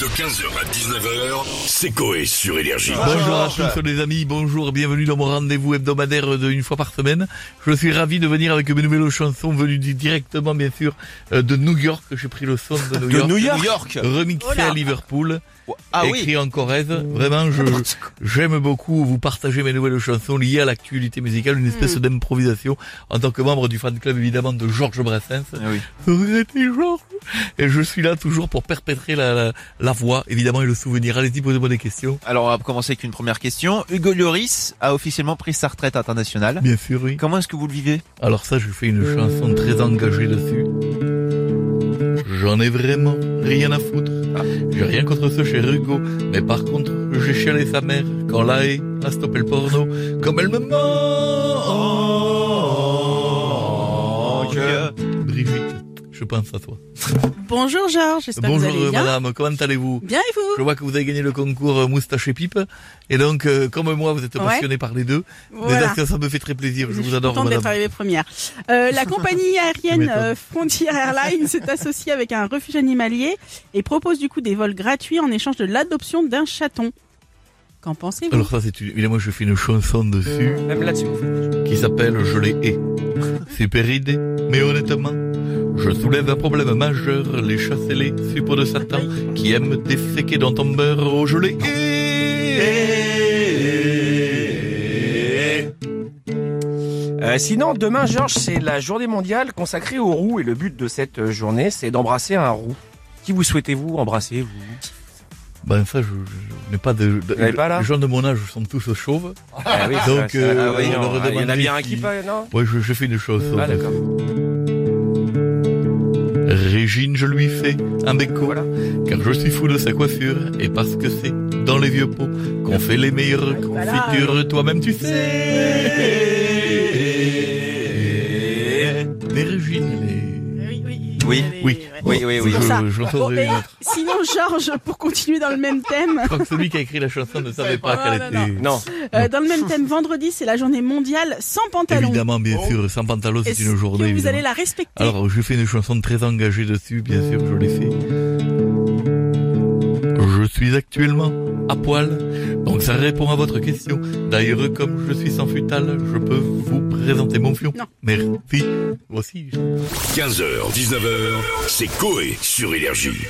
De 15h à 19h, c'est Coé sur Énergie. Bonjour à tous les amis, bonjour, bienvenue dans mon rendez-vous hebdomadaire de une fois par semaine. Je suis ravi de venir avec mes nouvelles chansons venues di- directement bien sûr euh, de New York. J'ai pris le son de New De York. New York, Remixé à Liverpool. Ah écrit oui. en Corrèze. Vraiment, je, j'aime beaucoup vous partager mes nouvelles chansons liées à l'actualité musicale, une espèce d'improvisation en tant que membre du fan club évidemment de Georges Brassens. Ah oui. Regrettez Georges. Et je suis là toujours pour perpétrer la, la, la voix, évidemment, et le souvenir. Allez-y, posez-moi des questions. Alors on va commencer avec une première question. Hugo Lloris a officiellement pris sa retraite internationale. Bien sûr, oui. Comment est-ce que vous le vivez? Alors ça, je fais une chanson très engagée dessus. J'en ai vraiment rien à foutre. J'ai rien contre ce cher Hugo, mais par contre, j'ai chialé sa mère quand la haie a stoppé le porno, comme elle me manque. Pense à toi. Bonjour Georges, j'espère Bonjour que vous allez bien. madame, comment allez-vous Bien et Je vous vois que vous avez gagné le concours euh, Moustache et Pipe, et donc, euh, comme moi, vous êtes Ouais. passionné par les deux. Voilà. Ça, me fait très plaisir, je Je vous adore contente d'être madame. arrivée première. Euh, la compagnie aérienne euh, Frontier Airlines s'est associée avec un refuge animalier et propose du coup des vols gratuits en échange de l'adoption d'un chaton. Qu'en pensez-vous Alors ça, c'est une- évidemment, je fais une chanson dessus. Même là-dessus. qui s'appelle Je les hais. Super idée, mais honnêtement, je soulève un problème majeur, les chasser les suppôts de Satan qui aiment déféquer dans ton beurre, oh je les hais. Euh, sinon, demain, Georges, c'est la journée mondiale consacrée aux roues et le but de cette euh, journée, c'est d'embrasser un roux. Qui vous souhaitez-vous embrasser, vous? Ben ça, je, n'ai pas de... de- l'avez pas, là? les gens de mon âge sont tous chauves. Ah oui, Donc, euh, ah oui, on non, leur il y en a bien un qui peut, non? Ouais, je, je fais une chanson. Ah d'accord. Régine, je lui fais un béco, Voilà. car je suis fou de sa coiffure, et parce que c'est dans les vieux pots qu'on fait les meilleures confitures, toi-même tu sais. Oui, oui, Oui, oui. Oui, oui, oui. C'est pour ça. Je, je Bon, saurai mais une autre. sinon Georges, pour continuer dans le même thème, Je crois que celui qui a écrit la chanson ne savait pas qu'elle Non, non, était... Non. euh, dans le même thème, vendredi c'est la journée mondiale sans pantalon. Évidemment, bien sûr, sans pantalon, c'est une journée. que vous évidemment. allez la respecter? Alors, je fais une chanson très engagée dessus, bien sûr, je l'ai fait. Suis actuellement à poil, donc ça répond à votre question. D'ailleurs, comme je suis sans futal, je peux vous présenter mon fion. Non. Merci. Voici. 15h, 19h, c'est Coé sur Énergie.